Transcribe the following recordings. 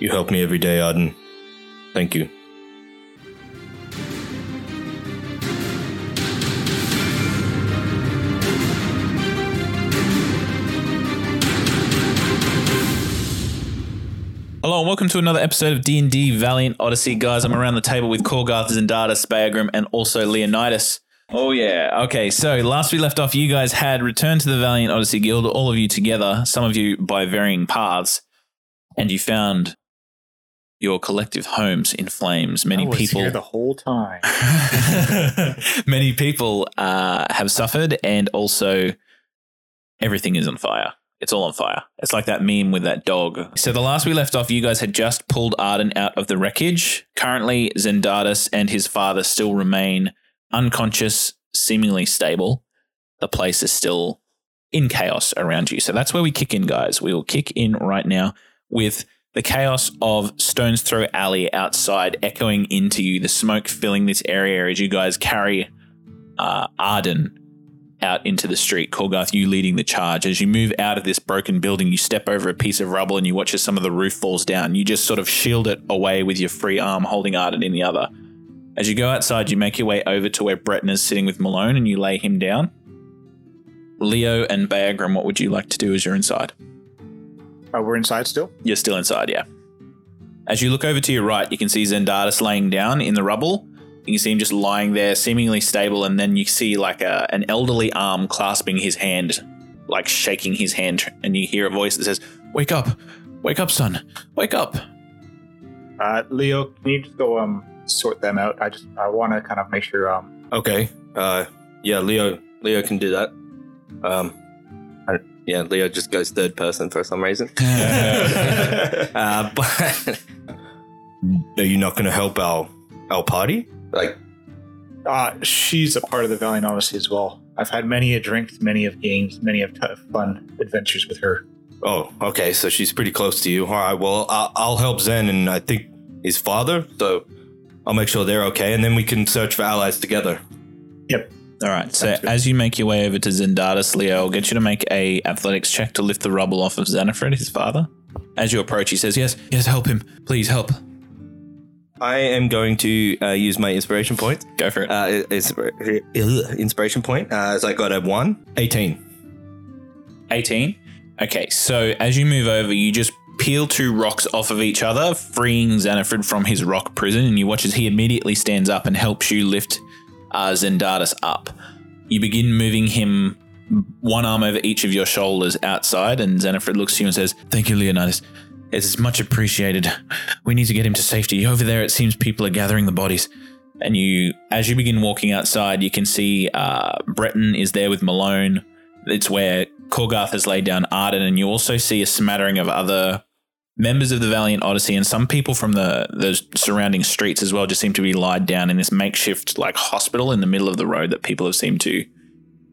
You help me every day, Arden. Thank you. Hello and welcome to another episode of D&D Valiant Odyssey. Guys, I'm around the table with Korgarth, Zendatus, Beagrim, and also Leonidas. Oh yeah. Okay, so last we left off, you guys had returned to the Valiant Odyssey Guild, all of you together, some of you by varying paths, and you found your collective homes in flames. Many people the whole time. many people uh, have suffered, and also everything is on fire. It's all on fire. It's like that meme with that dog. So the last we left off, you guys had just pulled Arden out of the wreckage. Currently, Zendatus and his father still remain unconscious, seemingly stable. The place is still in chaos around you. So that's where we kick in, guys. We will kick in right now with the chaos of Stone's Throw Alley outside echoing into you, the smoke filling this area as you guys carry uh, Arden out into the street. Korgarth, you leading the charge. As you move out of this broken building, you step over a piece of rubble and you watch as some of the roof falls down. You just sort of shield it away with your free arm, holding Arden in the other. As you go outside, you make your way over to where Breton is sitting with Malone and you lay him down. Leo and Beagrim, what would you like to do as you're inside? Oh, we're inside still? You're still inside, yeah. As you look over to your right, you can see Zendatus laying down in the rubble. You can see him just lying there, seemingly stable, and then you see like a, an elderly arm clasping his hand, like shaking his hand, and you hear a voice that says, Wake up! Wake up, son! Wake up! Uh, Leo, can you just go um sort them out? I just I want to kind of make sure um Okay. Uh, yeah, Leo. Leo can do that. Um, I- yeah, Leo just goes third person for some reason. uh, but are you not going to help our our party? Like, uh she's a part of the Valiant Odyssey as well. I've had many a drink, many of games, many of tough, fun adventures with her. oh, okay, so she's pretty close to you. All right, well, I'll, I'll help Zen and I think his father. So I'll make sure they're okay, and then we can search for allies together. All right, so as you make your way over to Zendatus, Leo, I'll get you to make a athletics check to lift the rubble off of Xanafrid, his father. As you approach, he says, Yes, yes, help him. Please help. I am going to uh, use my inspiration point. Go for it. Uh, is, inspiration point. Uh, as I got a one. 18. 18. Okay, so as you move over, you just peel two rocks off of each other, freeing Xanafrid from his rock prison, and you watch as he immediately stands up and helps you lift uh, Zendatus up. You begin moving him one arm over each of your shoulders outside, and Xanafrid looks to you and says, Thank you, Leonidas. It is much appreciated. We need to get him to safety. Over there, it seems people are gathering the bodies. And you, as you begin walking outside, you can see uh, Breton is there with Malone. It's where Korgarth has laid down Arden, and you also see a smattering of other members of the Valiant Odyssey and some people from the, the surrounding streets as well just seem to be lied down in this makeshift like hospital in the middle of the road that people have seemed to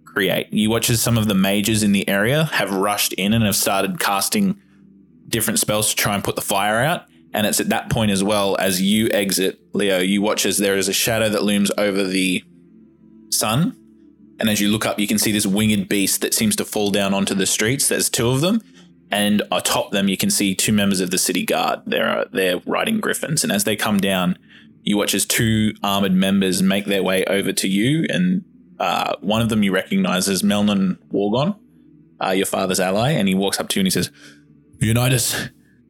create. You watch as some of the mages in the area have rushed in and have started casting different spells to try and put the fire out. And it's at that point as well as you exit, Leo, you watch as there is a shadow that looms over the sun. And as you look up, you can see this winged beast that seems to fall down onto the streets. There's two of them. And atop them, you can see two members of the city guard. They're, they're riding griffins. And as they come down, you watch as two armored members make their way over to you. And uh, one of them you recognize as Melnon Wargon, uh, your father's ally. And he walks up to you and he says, Leonidas,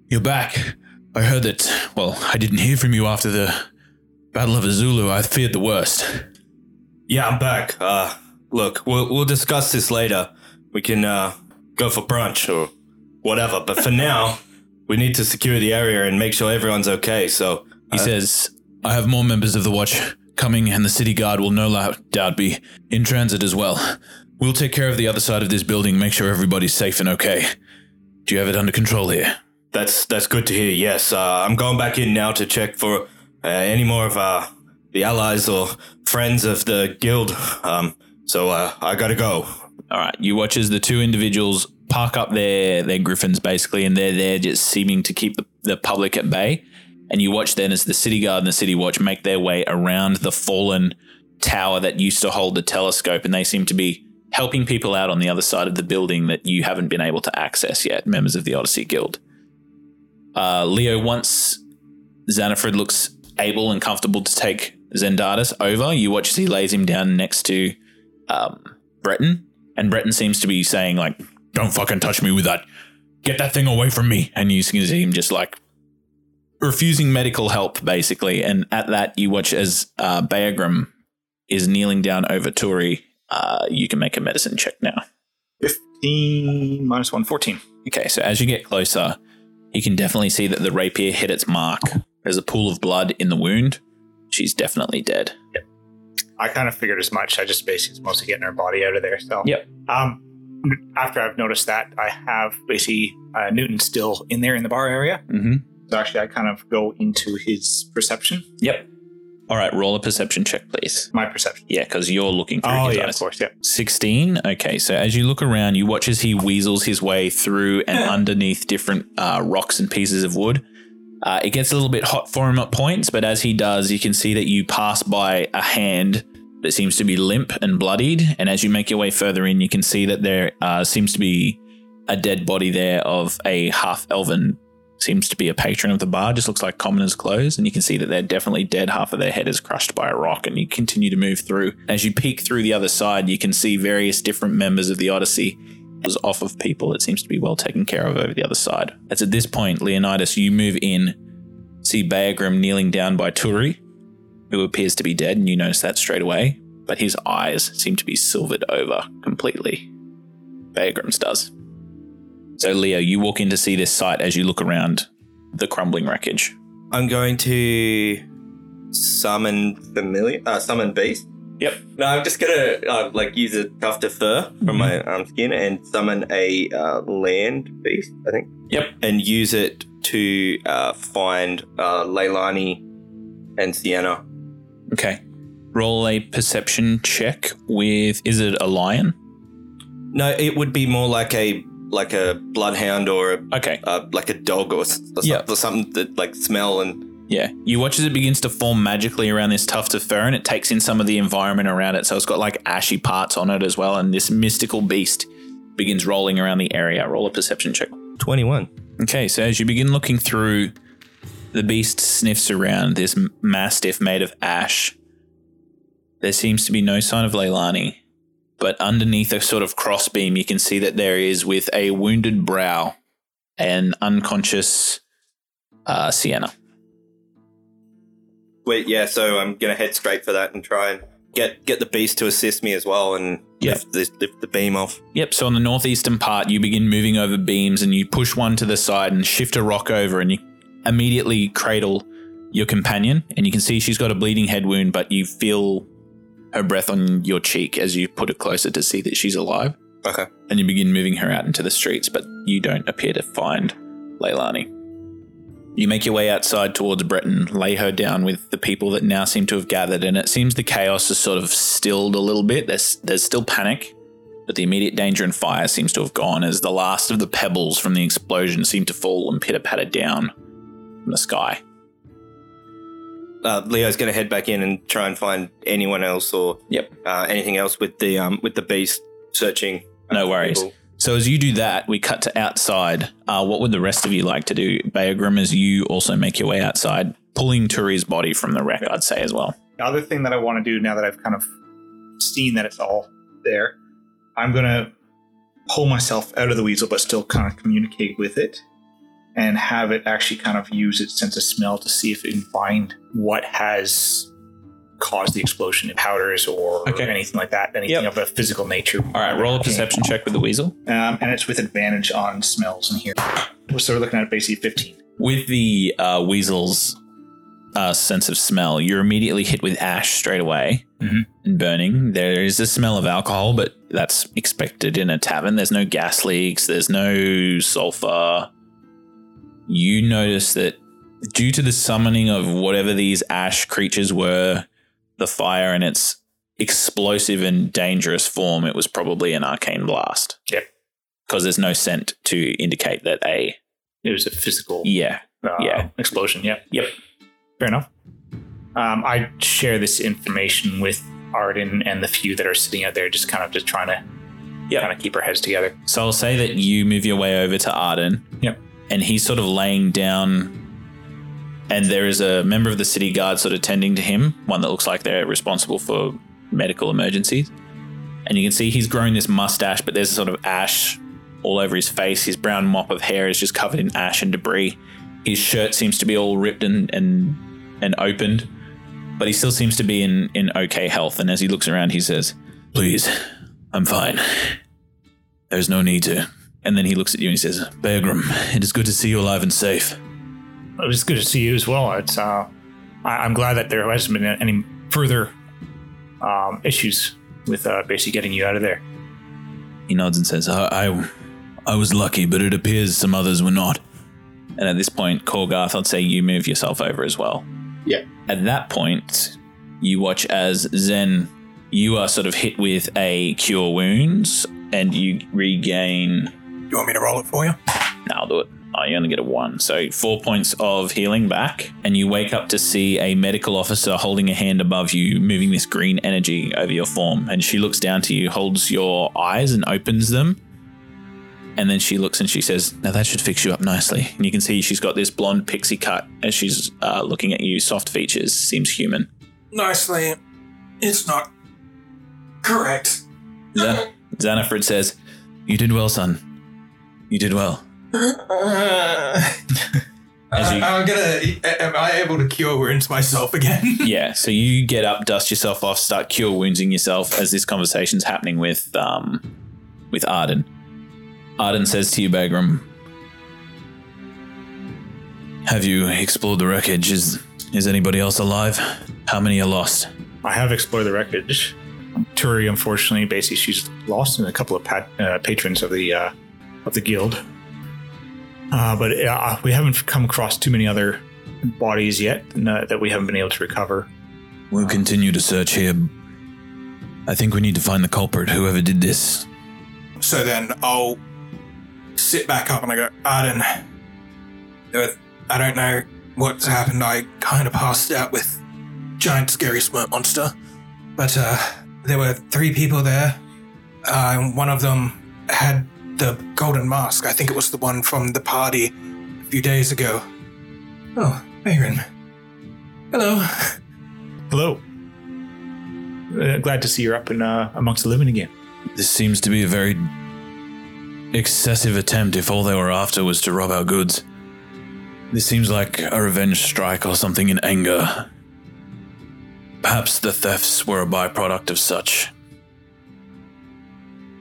you're back. I heard that, well, I didn't hear from you after the Battle of Azulu. I feared the worst. Yeah, I'm back. Uh, look, we'll we'll discuss this later. We can uh, go for brunch or whatever. But for now, we need to secure the area and make sure everyone's okay. So He says, I have more members of the watch coming, and the city guard will no doubt be in transit as well. We'll take care of the other side of this building, make sure everybody's safe and okay. Do you have it under control here? that's that's good to hear. Yes, uh, I'm going back in now to check for uh, any more of uh, the allies or friends of the guild. Um, so uh, I gotta go. All right, you watch as the two individuals park up their their griffins basically, and they're there just seeming to keep the, the public at bay. And you watch then as the city guard and the city watch make their way around the fallen tower that used to hold the telescope, and they seem to be helping people out on the other side of the building that you haven't been able to access yet. Members of the Odyssey Guild. Uh, Leo, once Xanafrid looks able and comfortable to take Zendatus over, you watch as he lays him down next to um, Breton, and Breton seems to be saying like, "Don't fucking touch me with that. Get that thing away from me." And you can see him just like refusing medical help, basically. And at that, you watch as uh, Beagrim is kneeling down over Turi. Uh, you can make a medicine check now. 15 minus 1, 14. Okay, so as you get closer, you can definitely see that the rapier hit its mark. There's a pool of blood in the wound. She's definitely dead. I kind of figured as much. I just basically was mostly getting her body out of there. So, Yep. Um, after I've noticed that, I have basically uh, Newton still in there in the bar area. Mm-hmm. So actually, I kind of go into his perception. Yep. All right, roll a perception check, please. My perception. Yeah, because you're looking through Oh his yeah, eyes. of course. Yeah. 16. Okay, so as you look around, you watch as he weasels his way through and underneath different uh, rocks and pieces of wood. Uh, it gets a little bit hot for him at points, but as he does, you can see that you pass by a hand that seems to be limp and bloodied. And as you make your way further in, you can see that there uh, seems to be a dead body there of a half elven, seems to be a patron of the bar, just looks like commoner's clothes. And you can see that they're definitely dead. Half of their head is crushed by a rock. And you continue to move through. As you peek through the other side, you can see various different members of the Odyssey was off of people. It seems to be well taken care of over the other side. It's at this point, Leonidas, you move in, see Beagrim kneeling down by Turi, who appears to be dead, and you notice that straight away. But his eyes seem to be silvered over completely. Beagrim's does. So, Leo, you walk in to see this sight as you look around the crumbling wreckage. I'm going to summon familiar, uh, summon beast. Yep. No, I'm just gonna uh, like use a tuft of fur from my um, skin and summon a uh, land beast. I think. Yep. And use it to uh, find uh, Leilani and Sienna. Okay. Roll a perception check with. Is it a lion? No, it would be more like a like a bloodhound or a, Okay. uh, like a dog or, or, Yeah. or something that like smell and Yeah. You watch as it begins to form magically around this tuft of fur and it takes in some of the environment around it. So it's got like ashy parts on it as well. And this mystical beast begins rolling around the area. Roll a perception check. twenty one. Okay. So as you begin looking through, the beast sniffs around this mastiff made of ash. There seems to be no sign of Leilani. But underneath a sort of crossbeam, you can see that there is, with a wounded brow, an unconscious uh, Sienna. Wait, yeah. So I'm gonna head straight for that and try and get get the beast to assist me as well and Yeah. lift, the, lift the beam off. Yep. So on the northeastern part, you begin moving over beams and you push one to the side and shift a rock over, and you immediately cradle your companion. And you can see she's got a bleeding head wound, but you feel her breath on your cheek as you put it closer to see that she's alive. Okay. And you begin moving her out into the streets, but you don't appear to find Leilani. You make your way outside towards Breton, lay her down with the people that now seem to have gathered, and it seems the chaos has sort of stilled a little bit. There's there's still panic, but the immediate danger and fire seems to have gone as the last of the pebbles from the explosion seem to fall and pitter patter down from the sky. Uh, Leo's gonna head back in and try and find anyone else or Yep. uh, anything else with the um with the beast searching. No worries. people. So as you do that, we cut to outside. Uh, what would the rest of you like to do, Beagrim? As you also make your way outside, pulling Turi's body from the wreck, I'd say as well. The other thing that I want to do now that I've kind of seen that it's all there, I'm going to pull myself out of the weasel, but still kind of communicate with it and have it actually kind of use its sense of smell to see if it can find what has caused the explosion in powders or Okay. anything like that, anything Yep. of a physical nature. All right, roll a perception check with the weasel. Um, and it's with advantage on smells in here. So we're looking at basically 15. With the uh, weasel's uh, sense of smell, you're immediately hit with ash straight away Mhm. and burning. There is a smell of alcohol, but that's expected in a tavern. There's no gas leaks, there's no sulfur. You notice that due to the summoning of whatever these ash creatures were, the fire and its explosive and dangerous form, it was probably an arcane blast. Yep. Because there's no scent to indicate that a It was a physical yeah uh, Yeah. explosion. Yep. Yep. Fair enough. Um, I share this information with Arden and the few that are sitting out there, just kind of just trying to Yep. kind of keep our heads together. So I'll say that you move your way over to Arden. Yep. And he's sort of laying down. And there is a member of the city guard sort of tending to him, one that looks like they're responsible for medical emergencies. And you can see he's growing this mustache, but there's a sort of ash all over his face. His brown mop of hair is just covered in ash and debris. His shirt seems to be all ripped and and, and opened, but he still seems to be in, in okay health. And as he looks around, he says, Please, I'm fine. There's no need to. And then he looks at you and he says, Beagrim, it is good to see you alive and safe. It was good to see you as well. It's uh, I, I'm glad that there hasn't been any further um, issues with uh, basically getting you out of there. He nods and says, I, I, I was lucky, but it appears some others were not. And at this point, Korgarth, I'd say you move yourself over as well. Yeah. At that point, you watch as Zen, you are sort of hit with a cure wounds and you regain. You want me to roll it for you? No, I'll do it. Oh, you only get a one. So four points of healing back, and you wake up to see a medical officer holding a hand above you, moving this green energy over your form. And she looks down to you, holds your eyes, and opens them. And then she looks and she says, Now that should fix you up nicely. And you can see she's got this blonde pixie cut as she's uh, looking at you, soft features, seems human. Nicely. It's not correct. Zan- Xanafrid says, You did well, son. You did well. As you- I'm gonna. Am I able to cure wounds myself again? Yeah, so you get up, dust yourself off, start cure wounding yourself as this conversation's happening with um with Arden. Arden says to you, Bagram, Have you explored the wreckage? Is is anybody else alive? How many are lost? I have explored the wreckage. Turi, unfortunately, basically she's lost in a couple of pat- uh, patrons of the uh, of the guild. Uh, but uh, we haven't come across too many other bodies yet uh, that we haven't been able to recover. We'll continue to search here. I think we need to find the culprit, whoever did this. so then I'll sit back up and I go, Arden. I don't know what's happened. I kind of passed out with giant scary smirk monster, but uh, there were three people there. Uh, and one of them had the golden mask. I think it was the one from the party a few days ago. Oh, Aaron. Hello. Hello. Uh, glad to see you're up and uh, amongst the living again. This seems to be a very excessive attempt if all they were after was to rob our goods. This seems like a revenge strike or something in anger. Perhaps the thefts were a byproduct of such.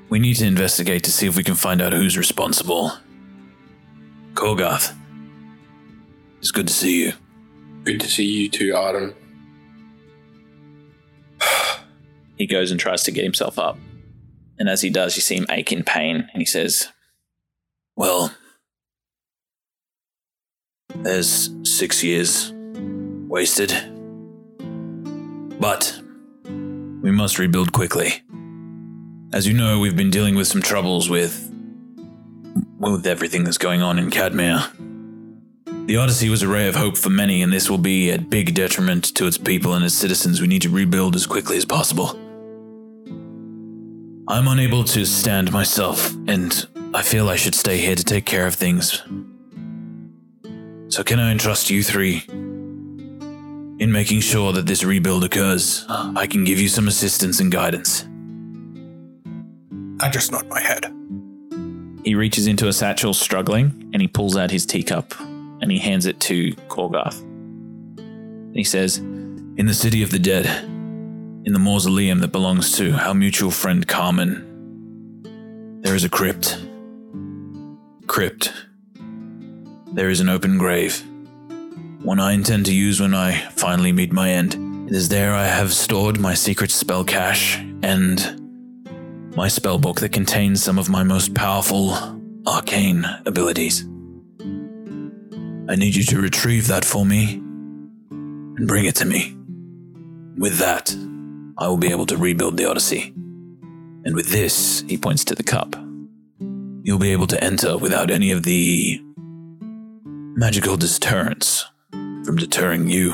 We need to investigate to see if we can find out who's responsible. Korgarth, it's good to see you. Good to see you too, Arden. He goes and tries to get himself up. And as he does, you see him ache in pain, and he says, Well, there's six years wasted. But we must rebuild quickly. As you know, we've been dealing with some troubles with with everything that's going on in Cadmere. The Odyssey was a ray of hope for many, and this will be at big detriment to its people and its citizens. We need to rebuild as quickly as possible. I'm unable to stand myself, and I feel I should stay here to take care of things. So, can I entrust you three in making sure that this rebuild occurs? I can give you some assistance and guidance. I just nod my head. He reaches into a satchel, struggling, and he pulls out his teacup and he hands it to Korgarth. He says, In the city of the dead, in the mausoleum that belongs to our mutual friend Carmen, there is a crypt. Crypt. There is an open grave. One I intend to use when I finally meet my end. It is there I have stored my secret spell cache and my spellbook that contains some of my most powerful arcane abilities. I need you to retrieve that for me and bring it to me. With that, I will be able to rebuild the Odyssey. And with this, he points to the cup, you'll be able to enter without any of the magical deterrents from deterring you.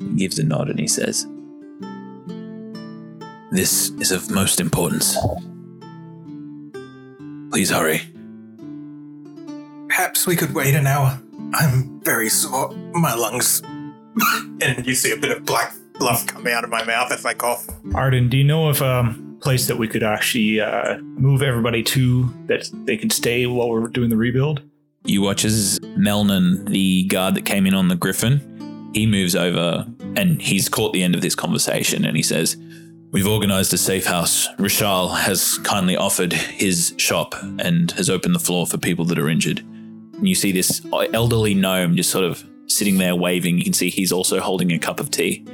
He gives a nod and he says, This is of most importance. Please hurry. perhaps we could wait an hour. I'm very sore. My lungs. and you see a bit of black fluff coming out of my mouth as I cough. Arden, do you know of a place that we could actually uh, move everybody to that they could stay while we're doing the rebuild? You watch as Melnon, the guard that came in on the Griffin, he moves over and he's caught the end of this conversation and he says, We've organized a safe house. Rishal has kindly offered his shop and has opened the floor for people that are injured. And you see this elderly gnome just sort of sitting there waving. You can see he's also holding a cup of tea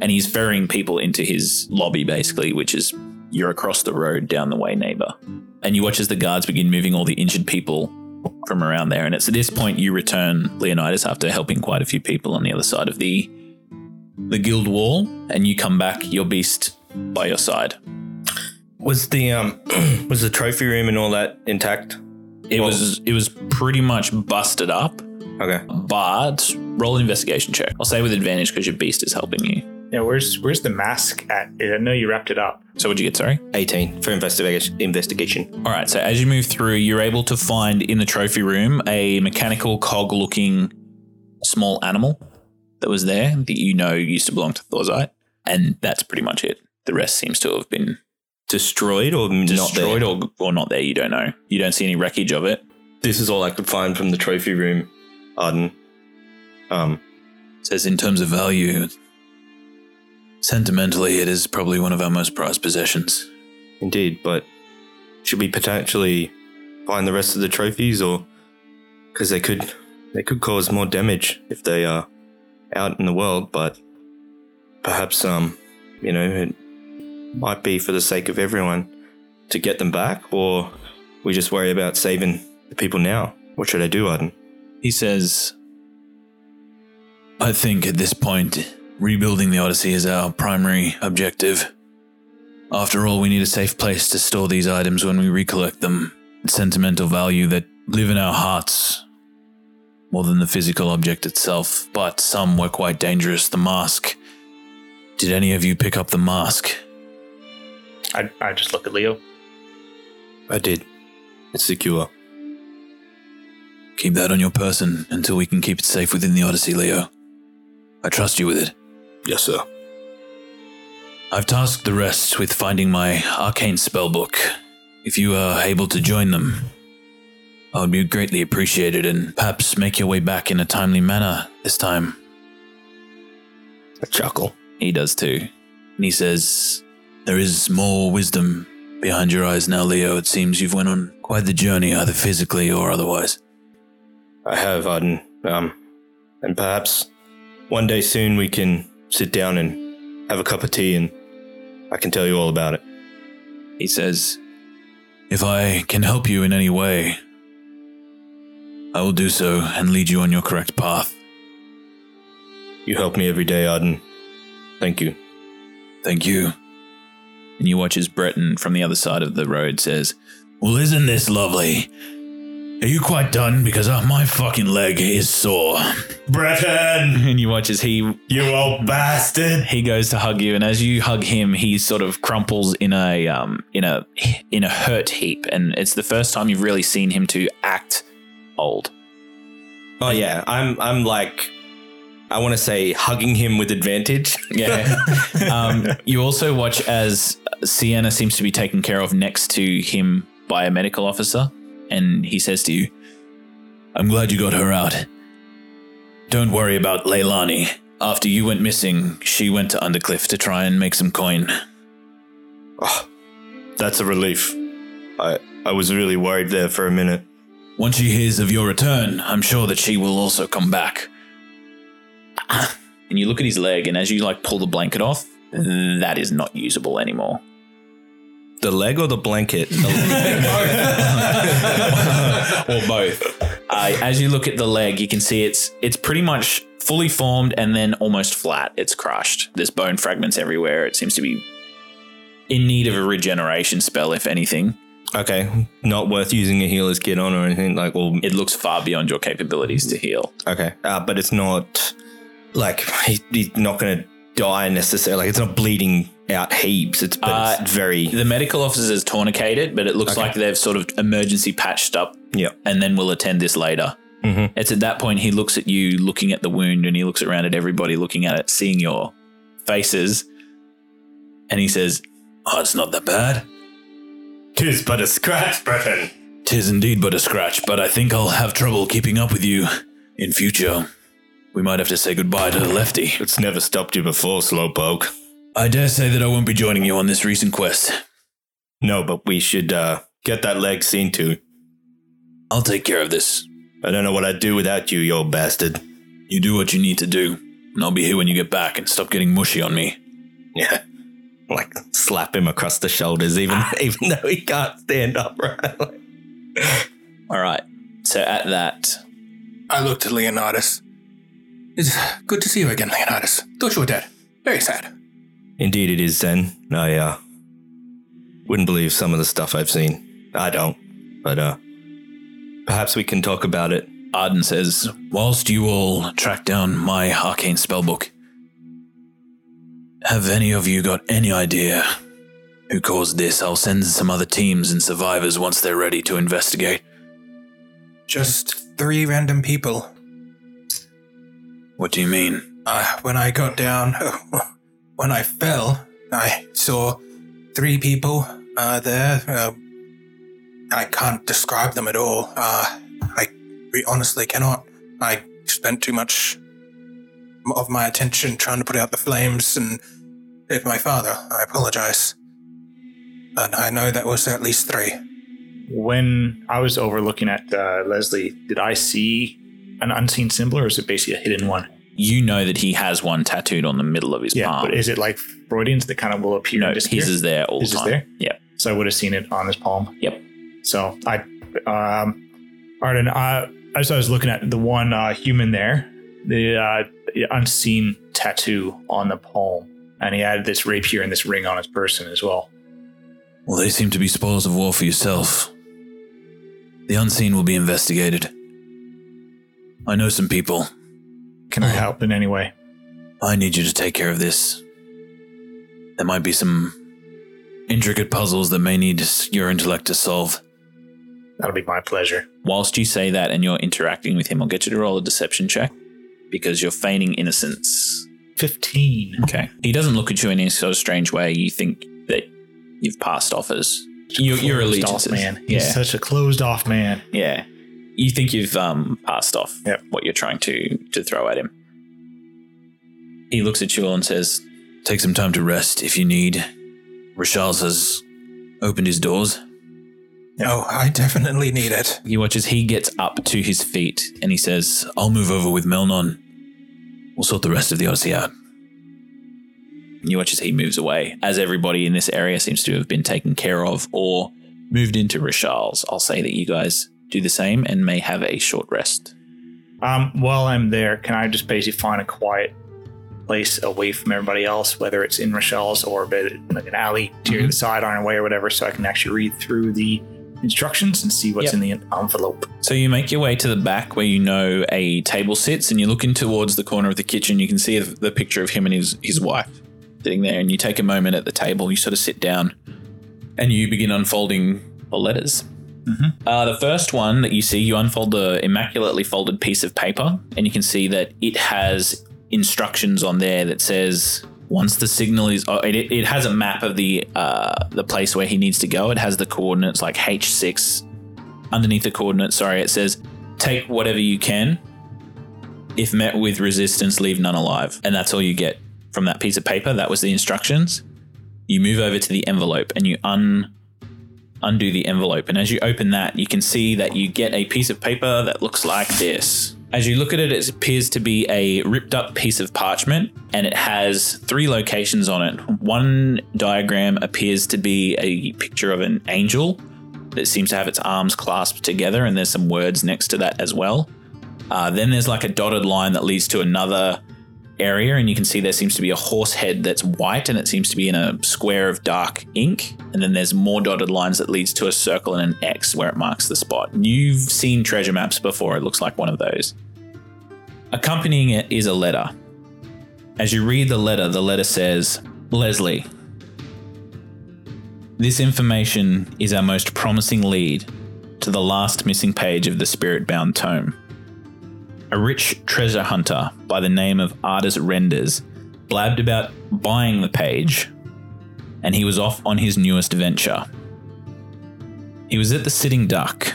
and he's ferrying people into his lobby, basically, which is you're across the road down the way, neighbor. And you watch as the guards begin moving all the injured people from around there. And it's at this point you return Leonidas after helping quite a few people on the other side of the the guild wall, and you come back, your beast by your side. Was the um was the trophy room and all that intact? It Well- was it was pretty much busted up, Okay. but roll an investigation check. I'll say with advantage because your beast is helping you. Yeah, where's where's the mask at? I know you wrapped it up. So what'd you get, sorry? 18 for investigation investigation. All right, so as you move through, you're able to find in the trophy room a mechanical cog looking small animal that was there that you know used to belong to Thorzite. And that's pretty much it. The rest seems to have been Destroyed or not destroyed there? or, or not there. You don't know. You don't see any wreckage of it. This is all I could find from the trophy room, Arden. Um, It says in terms of value, sentimentally, it is probably one of our most prized possessions. indeed, but should we potentially find the rest of the trophies or because they could they could cause more damage if they are out in the world, but perhaps um you know it might be for the sake of everyone to get them back or we just worry about saving the people now. What should I do, Arden? He says, I think at this point, rebuilding the Odyssey is our primary objective. After all, we need a safe place to store these items when we recollect them. Sentimental value that live in our hearts more than the physical object itself, but some were quite dangerous. The mask. Did any of you pick up the mask? I I just look at Leo. I did. It's secure. Keep that on your person until we can keep it safe within the Odyssey, Leo. I trust you with it. Yes, sir. I've tasked the rest with finding my arcane spellbook. If you are able to join them, I would be greatly appreciated and perhaps make your way back in a timely manner this time. A chuckle. He does too. And he says, There is more wisdom behind your eyes now, Leo. It seems you've went on quite the journey, either physically or otherwise. I have, Arden. Um, and perhaps one day soon we can sit down and have a cup of tea and I can tell you all about it. He says, If I can help you in any way, I will do so and lead you on your correct path. You help me every day, Arden. Thank you. Thank you. And you watch as Breton from the other side of the road says, Well, isn't this lovely? Are you quite done? Because uh, my fucking leg is sore. Breton! And you watch as he, you old bastard! He goes to hug you, and as you hug him, he sort of crumples in a um in a in a hurt heap, and it's the first time you've really seen him to act old. Oh yeah, I'm I'm like I want to say hugging him with advantage. Yeah. um, you also watch as Sienna seems to be taken care of next to him by a medical officer, and he says to you, I'm glad you got her out. Don't worry about Leilani. After you went missing, she went to Undercliff to try and make some coin. Oh, that's a relief. I I was really worried there for a minute. Once she hears of your return, I'm sure that she will also come back. And you look at his leg, and as you like pull the blanket off, that is not usable anymore. The leg or the blanket? or both. Uh, as you look at the leg, you can see it's it's pretty much fully formed and then almost flat. It's crushed. There's bone fragments everywhere. It seems to be in need of a regeneration spell, if anything. okay, not worth using a healer's kit on or anything like. Well, It looks far beyond your capabilities to heal. okay, uh, but it's not like he, he's not going to die necessarily. Like it's not bleeding out heaps. It's, but Uh, it's very. The medical officer is tourniqueted, but it looks Okay. like they've sort of emergency patched up Yeah. and then we'll attend this later. Mhm. It's at that point he looks at you looking at the wound and he looks around at everybody looking at it, seeing your faces, and he says, Oh, it's not that bad. Tis but a scratch, Breton. Tis indeed but a scratch, but I think I'll have trouble keeping up with you in future. We might have to say goodbye to the lefty. It's never stopped you before, Slowpoke. I dare say that I won't be joining you on this recent quest. No, but we should uh, get that leg seen to. I'll take care of this. I don't know what I'd do without you, you old bastard. You do what you need to do, and I'll be here when you get back and stop getting mushy on me. Yeah. Like slap him across the shoulders, even even though he can't stand upright. All right. So at that, I looked at Leonidas. It's good to see you again, Leonidas. Thought you were dead. Very sad. Indeed, it is, Zen. I uh, wouldn't believe some of the stuff I've seen. I don't. But uh, perhaps we can talk about it. Arden says, Whilst you all track down my arcane spellbook, have any of you got any idea who caused this? I'll send some other teams and survivors once they're ready to investigate. Just three random people. What do you mean? Uh, when I got down, when I fell, I saw three people uh, there. Uh, I can't describe them at all. Uh, I we honestly cannot. I spent too much of my attention trying to put out the flames and save my father. I apologize. But I know that was at least three. When I was overlooking at uh, Leslie, did I see an unseen symbol, or is it basically a hidden one? You know that he has one tattooed on the middle of his Yeah, palm. but is it like Freudian's that kind of will appear no, and disappear? his is there all His the is there? Yep. so I would have seen it on his palm. Yep. So I, um, Arden, uh, as I was looking at the one uh, human there, the uh, unseen tattoo on the palm, and he had this rapier and this ring on his person as well. Well, they seem to be spoils of war for yourself. The unseen will be investigated. I know some people. Can I oh. help in any way? I need you to take care of this. There might be some intricate puzzles that may need your intellect to solve. That'll be my pleasure. Whilst you say that and you're interacting with him, I'll get you to roll a deception check because you're feigning innocence. Fifteen. Okay. He doesn't look at you in any sort of strange way. You think that you've passed off as your, your Closed off allegiances. man. He's Yeah. such a closed off man. Yeah. You think you've um, passed off Yep. what you're trying to, to throw at him. He looks at you all and says, Take some time to rest if you need. Rashals has opened his doors. No, I definitely need it. He watches. he gets up to his feet and he says, I'll move over with Melnon. We'll sort the rest of the Odyssey out. And you watch as he moves away, as everybody in this area seems to have been taken care of or moved into Rashal's. I'll say that you guys do the same and may have a short rest. Um, while I'm there, can I just basically find a quiet place away from everybody else, whether it's in Rochelle's or a bit like an alley to Mm-hmm. the side on our way or whatever, so I can actually read through the instructions and see what's Yep. in the envelope. So you make your way to the back where you know a table sits, and you're looking towards the corner of the kitchen. You can see the picture of him and his his wife sitting there, and you take a moment at the table. You sort of sit down, and you begin unfolding the letters. Uh, the first one that you see, you unfold the immaculately folded piece of paper, and you can see that it has instructions on there that says once the signal is, oh, it, it has a map of the uh, the place where he needs to go. It has the coordinates like H six underneath the coordinates, sorry, it says take whatever you can. If met with resistance, leave none alive. And that's all you get from that piece of paper. That was the instructions. You move over to the envelope and you un undo the envelope. And as you open that, you can see that you get a piece of paper that looks like this. As you look at it, it appears to be a ripped up piece of parchment and it has three locations on it. One diagram appears to be a picture of an angel that seems to have its arms clasped together, and there's some words next to that as well. Uh, then there's like a dotted line that leads to another area, and you can see there seems to be a horse head that's white, and it seems to be in a square of dark ink. And then there's more dotted lines that leads to a circle and an X where it marks the spot. You've seen treasure maps before; it looks like one of those. Accompanying it is a letter. As you read the letter, the letter says, "Leslie, This information is our most promising lead to the last missing page of the spirit bound tome. A rich treasure hunter by the name of Ardis Renders blabbed about buying the page, and he was off on his newest venture. He was at the Sitting Duck.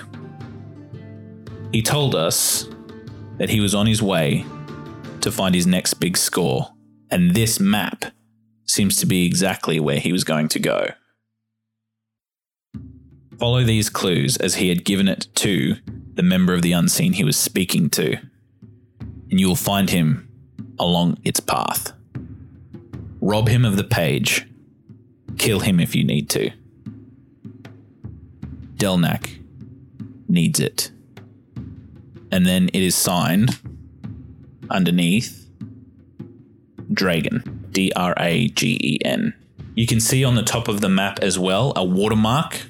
He told us that he was on his way to find his next big score, and this map seems to be exactly where he was going to go. Follow these clues as he had given it to the member of the unseen he was speaking to, and you will find him along its path. Rob him of the page. Kill him if you need to. Delnak needs it. And then it is signed underneath Dragon. D R A G E N. You can see on the top of the map as well a watermark.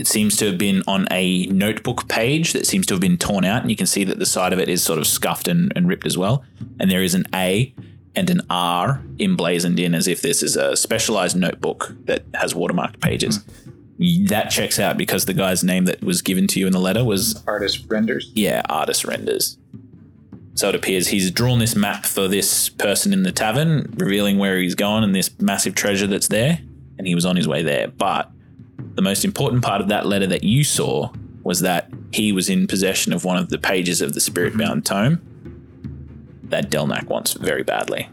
It seems to have been on a notebook page that seems to have been torn out, and you can see that the side of it is sort of scuffed and, and ripped as well. And there is an A and an R emblazoned in as if this is a specialized notebook that has watermarked pages. Mm-hmm. That checks out because the guy's name that was given to you in the letter was Artist renders. yeah, artist renders. So it appears he's drawn this map for this person in the tavern, revealing where he's going and this massive treasure that's there, and he was on his way there. But the most important part of that letter that you saw was that he was in possession of one of the pages of the spirit bound tome that Delnak wants very badly.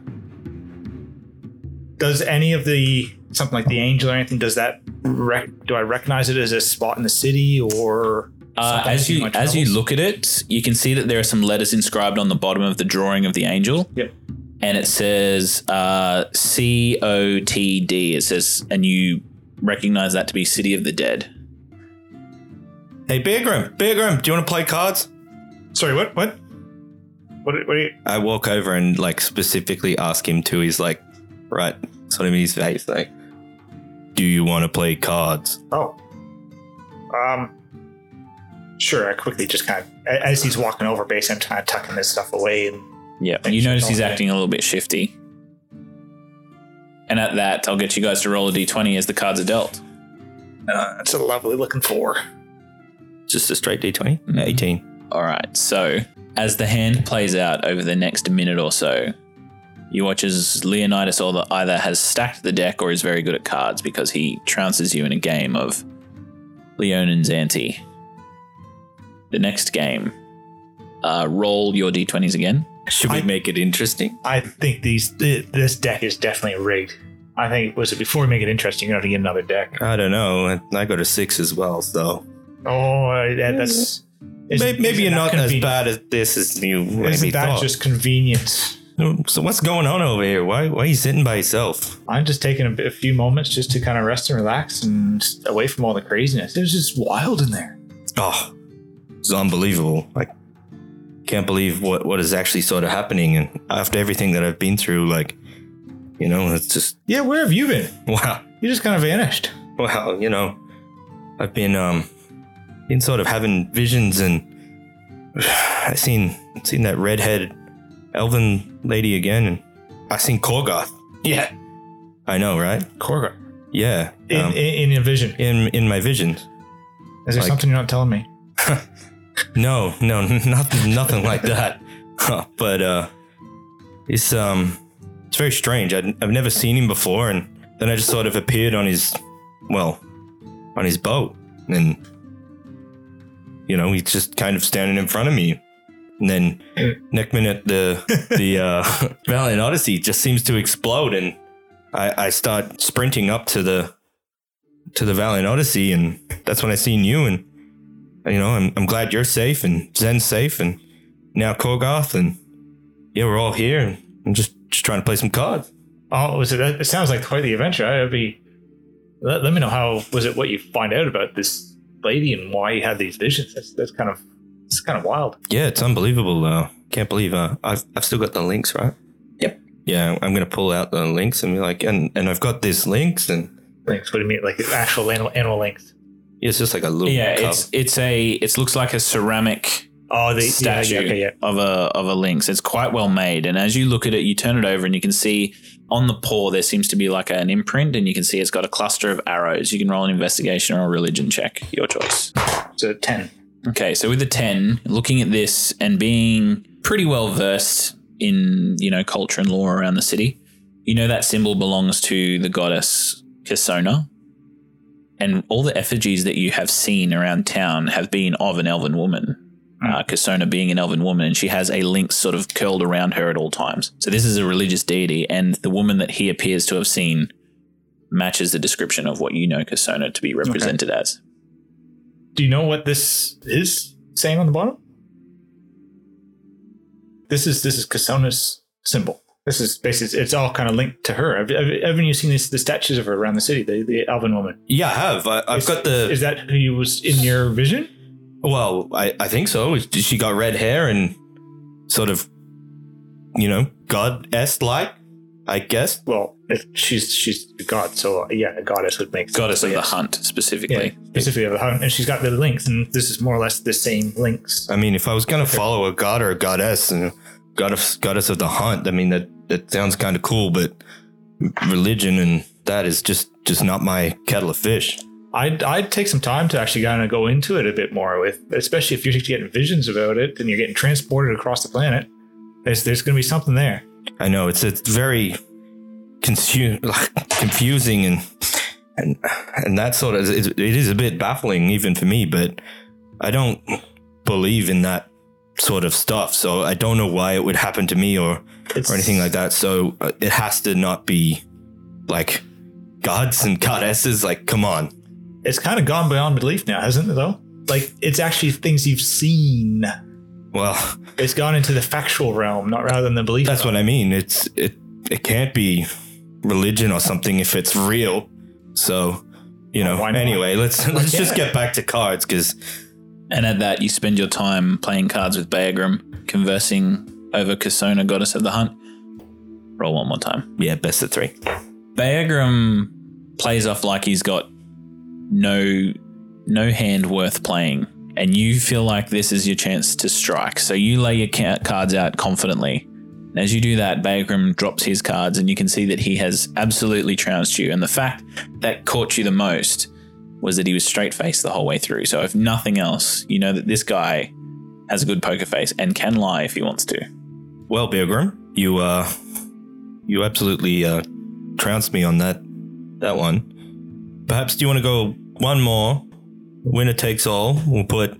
Does any of the something like the angel or anything? Does that rec- do I recognize it as a spot in the city or? Uh, as you as you look at it, you can see that there are some letters inscribed on the bottom of the drawing of the angel. Yep. and it says uh, C O T D. It says, and you recognize that to be City of the Dead. Hey, Beargrim, Beargrim, do you want to play cards? Sorry, what? What? What? What are you? I walk over and like specifically ask him to. He's like, right, sort of in his face, like, do you want to play cards? Oh. Um. Sure. I quickly just kind of, as he's walking over, base, I'm kind of tucking this stuff away, and Yeah, And you notice he's calling acting a little bit shifty. And at that, I'll get you guys to roll a d20 as the cards are dealt. uh, it's a lovely looking four. Just a straight D20? Mhm. 18. All right. So, as the hand plays out over the next minute or so, you watch as Leonidas either- either has stacked the deck or is very good at cards because he trounces you in a game of Leonan's ante. The next game, uh, roll your d20s again. Should we I- make it interesting? I think these th- this deck is definitely rigged. I think was it before we make it interesting, You're have to get another deck. I don't know. I got a six as well, so Oh, that, that's is- maybe, maybe is it you're not as bad as this as you maybe Isn't that thought. just convenience? so what's going on over here? Why why are you sitting by yourself? I'm just taking a, bit, a few moments just to kind of rest and relax and away from all the craziness. It was just wild in there. Oh, it's unbelievable. I can't believe what what is actually sort of happening, and after everything that I've been through, like you know, it's just Yeah, where have you been? wow. You just kind of vanished. Well, you know, I've been um been sort of having visions and I seen seen that redhead elven lady again and I seen Korgarth. Yeah. I know, right? Korga. Yeah. In, um, in, in your vision. in in my visions. Is there like- something you're not telling me? No, no, nothing nothing like that. but uh it's um it's very strange. i I've never seen him before and then I just sort of appeared on his well, on his boat and you know, he's just kind of standing in front of me. And then next minute the the uh Valiant Odyssey just seems to explode and I, I start sprinting up to the to the Valiant Odyssey and that's when I seen you and you know, I'm, I'm glad you're safe and Zen's safe and now Korgarth and yeah, we're all here and I'm just just trying to play some cards. Oh, was it? It sounds like quite the adventure. I'd be. Let, let me know how was it? What you find out about this lady and why you had these visions? That's that's kind of it's kind of wild. Yeah, it's unbelievable. Uh, can't believe uh, I've I've still got the links, right? Yep. Yeah, I'm gonna pull out the links and be like, and and I've got these links and Links. What do you mean? Like actual animal, animal lynx? Yeah, it's just like a little Yeah, cup. it's it's a it looks like a ceramic Oh, the statue Yeah, yeah, okay, yeah. of a of a lynx. It's quite well made, and as you look at it, you turn it over and you can see on the paw there seems to be like an imprint, and you can see it's got a cluster of arrows. You can roll an investigation or a religion check, your choice. So ten. Okay, so with the 10, looking at this and being pretty well versed in, you know, culture and law around the city, you know that symbol belongs to the goddess Kisona. And all the effigies that you have seen around town have been of an elven woman. Uh, Kisona being an elven woman, and she has a lynx sort of curled around her at all times. So this is a religious deity, and the woman that he appears to have seen matches the description of what you know Kisona to be represented as. Do you know what this is saying on the bottom? This is this is Kasona's symbol. This is basically it's all kind of linked to her. Have, have, haven't you seen these, the statues of her around the city? The the elven woman. Yeah, I have. I, I've Is- got the. Is that who you was in your vision? Well, I, I think so. She got red hair and sort of, you know, goddess like, I guess. Well, if she's she's a god, so uh, yeah, a goddess would make sense. Goddess of Yes. the hunt, Yeah, specifically. specifically of the hunt, and she's got the lynx, and this is more or less the same lynx. I mean, if I was gonna follow a god or a goddess and goddess goddess of the hunt, I mean that that sounds kind of cool, but religion and that is just just not my kettle of fish. I'd I'd take some time to actually kind of go into it a bit more with, especially if you're getting visions about it and you're getting transported across the planet. There's there's going to be something there. I know it's it's very consu- confusing and and and that sort of it is a bit baffling even for me. But I don't believe in that sort of stuff, so I don't know why it would happen to me or It's, or anything like that. So uh, it has to not be like gods and goddesses. Like, come on. It's kind of gone beyond belief now, hasn't it? Though, like it's actually things you've seen. Well, It's gone into the factual realm, not rather than the belief. that's what I mean. It's it it can't be religion or something if it's real. So, you know. Anyway, let's let's just get back to cards because And at that, you spend your time playing cards with Beagrim, conversing over Kasona, goddess of the hunt. Roll one more time. yeah, best of three. Beagrim plays off like he's got no no hand worth playing, and you feel like this is your chance to strike. So you lay your cards out confidently. And as you do that, Beagrim drops his cards, and you can see that he has absolutely trounced you. And the fact that caught you the most was that he was straight faced the whole way through. So if nothing else, you know that this guy has a good poker face and can lie if he wants to. Well, Beagrim, you uh, you absolutely uh, trounced me on that that one. Perhaps do you want to go one more? Winner takes all. We'll put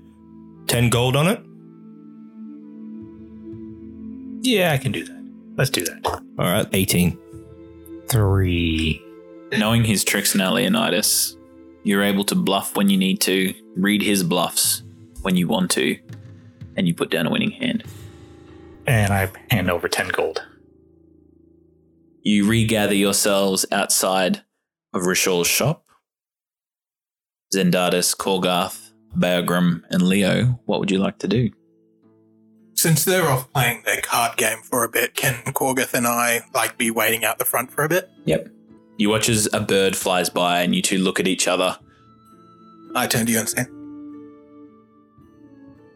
ten gold on it. Yeah, I can do that. Let's do that. All right, eighteen. Three. Knowing his tricks now, Leonidas, you're able to bluff when you need to, read his bluffs when you want to, and you put down a winning hand. And I hand over 10 gold. You regather yourselves outside of Rishol's shop. Zendatus, Korgarth, Beagrim, and Leo, what would you like to do? Since they're off playing their card game for a bit, can Korgarth and I like be waiting out the front for a bit? Yep. You watch as a bird flies by and you two look at each other. I turn to you and say,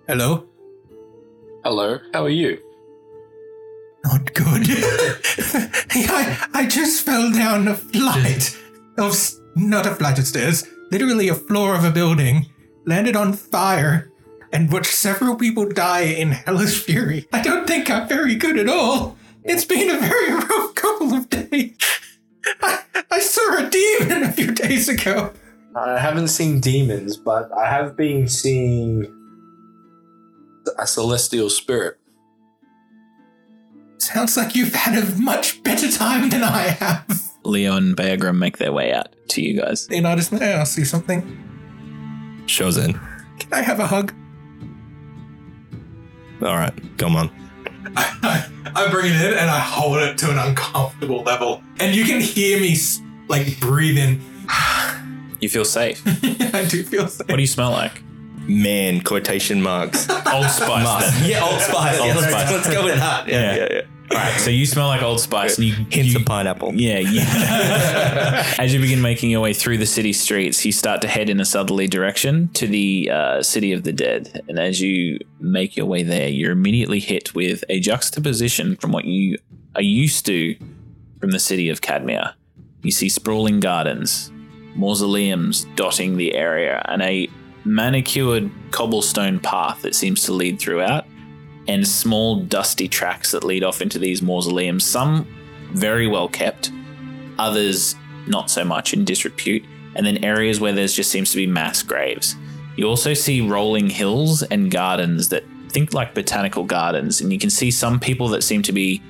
"Hello." Hello, how are you? Not good. I, I just fell down a flight of not a flight of stairs, literally a floor of a building, landed on fire, and watched several people die in hellish fury. I don't think I'm very good at all. It's been a very rough couple of days. I, I saw a demon a few days ago. I haven't seen demons, but I have been seeing a celestial spirit. Sounds like you've had a much better time than I have. Leo and Beagrim make their way out to you guys. Leonidas, may I ask you something? Shows in. Can I have a hug? All right, come on. I, I bring it in and I hold it to an uncomfortable level. And you can hear me like breathing. You feel safe. I do feel safe. What do you smell like? man quotation marks. Old Spice. Yeah, Old Spice. Old yeah, let's, Spice. let's go with that. Yeah, Yeah. yeah, yeah. All right, so you smell like Old Spice, and you Hints you, of pineapple. Yeah, yeah. As you begin making your way through the city streets, you start to head in a southerly direction to the uh, city of the dead. And as you make your way there, you're immediately hit with a juxtaposition from what you are used to from the city of Cadmia. You see sprawling gardens, mausoleums dotting the area, and a manicured cobblestone path that seems to lead throughout and small dusty tracks that lead off into these mausoleums. Some very well kept, others not so much in disrepute, and then areas where there just seems to be mass graves. You also see rolling hills and gardens that think like botanical gardens, and you can see some people that seem to be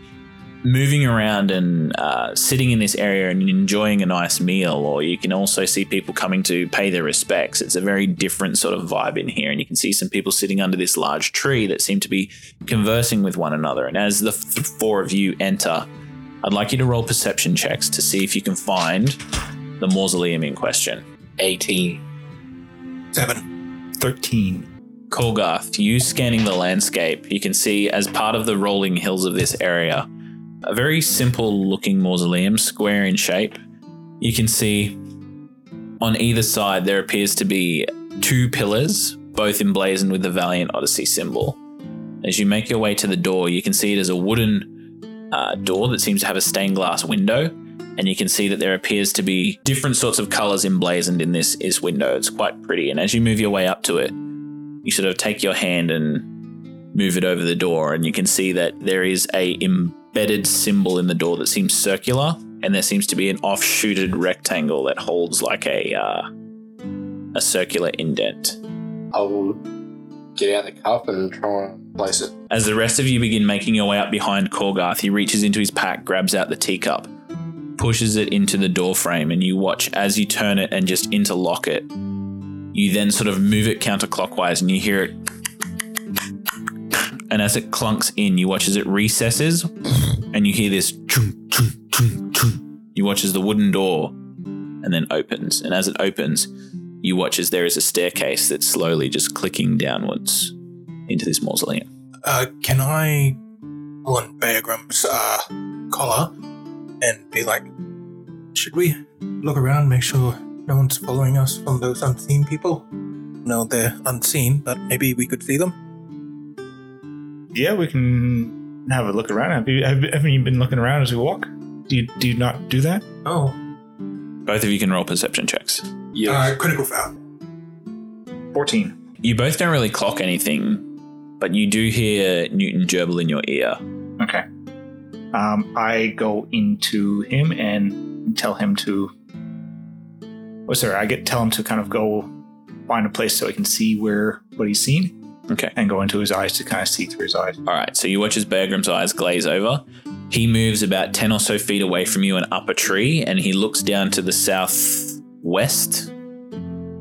moving around and uh, sitting in this area and enjoying a nice meal, or you can also see people coming to pay their respects. It's a very different sort of vibe in here, and you can see some people sitting under this large tree that seem to be conversing with one another. And as the th- four of you enter, I'd like you to roll perception checks to see if you can find the mausoleum in question. 18. Seven. 13. Korgarth, you scanning the landscape, you can see as part of the rolling hills of this area, a very simple looking mausoleum, square in shape. You can see on either side there appears to be two pillars, both emblazoned with the Valiant Odyssey symbol. As you make your way to the door, you can see it as a wooden uh, door that seems to have a stained glass window, and you can see that there appears to be different sorts of colors emblazoned in this is window. It's quite pretty, and as you move your way up to it, you sort of take your hand and move it over the door, and you can see that there is a embedded symbol in the door that seems circular, and there seems to be an offshooted rectangle that holds like a uh, a circular indent. I will get out the cup and try and place it. As the rest of you begin making your way up behind Korgarth, he reaches into his pack, grabs out the teacup, pushes it into the door frame, and you watch as you turn it and just interlock it. You then sort of move it counterclockwise and you hear it. And as it clunks in, you watch as it recesses and you hear this. chung, chung, chung, chung. You watch as the wooden door and then opens. And as it opens, you watch as there is a staircase that's slowly just clicking downwards into this mausoleum. Uh, can I on Beagrim's uh, collar and be like, should we look around, make sure no one's following us from those unseen people? No, they're unseen, but maybe we could see them. Yeah, we can have a look around. Have you, have, haven't you been looking around as we walk? Do you, do you not do that? Oh, Both of you can roll perception checks. Yes. uh, critical foul. 14. You both don't really clock anything, but you do hear Newton gerbil in your ear. Okay. Um, I go into him and tell him to. Oh, sorry. I get tell him to kind of go find a place so I can see where what he's seen, Okay. and go into his eyes to kind of see through his eyes. All right. So you watch as Beagrim's eyes glaze over. He moves about 10 or so feet away from you and up a tree, and he looks down to the southwest.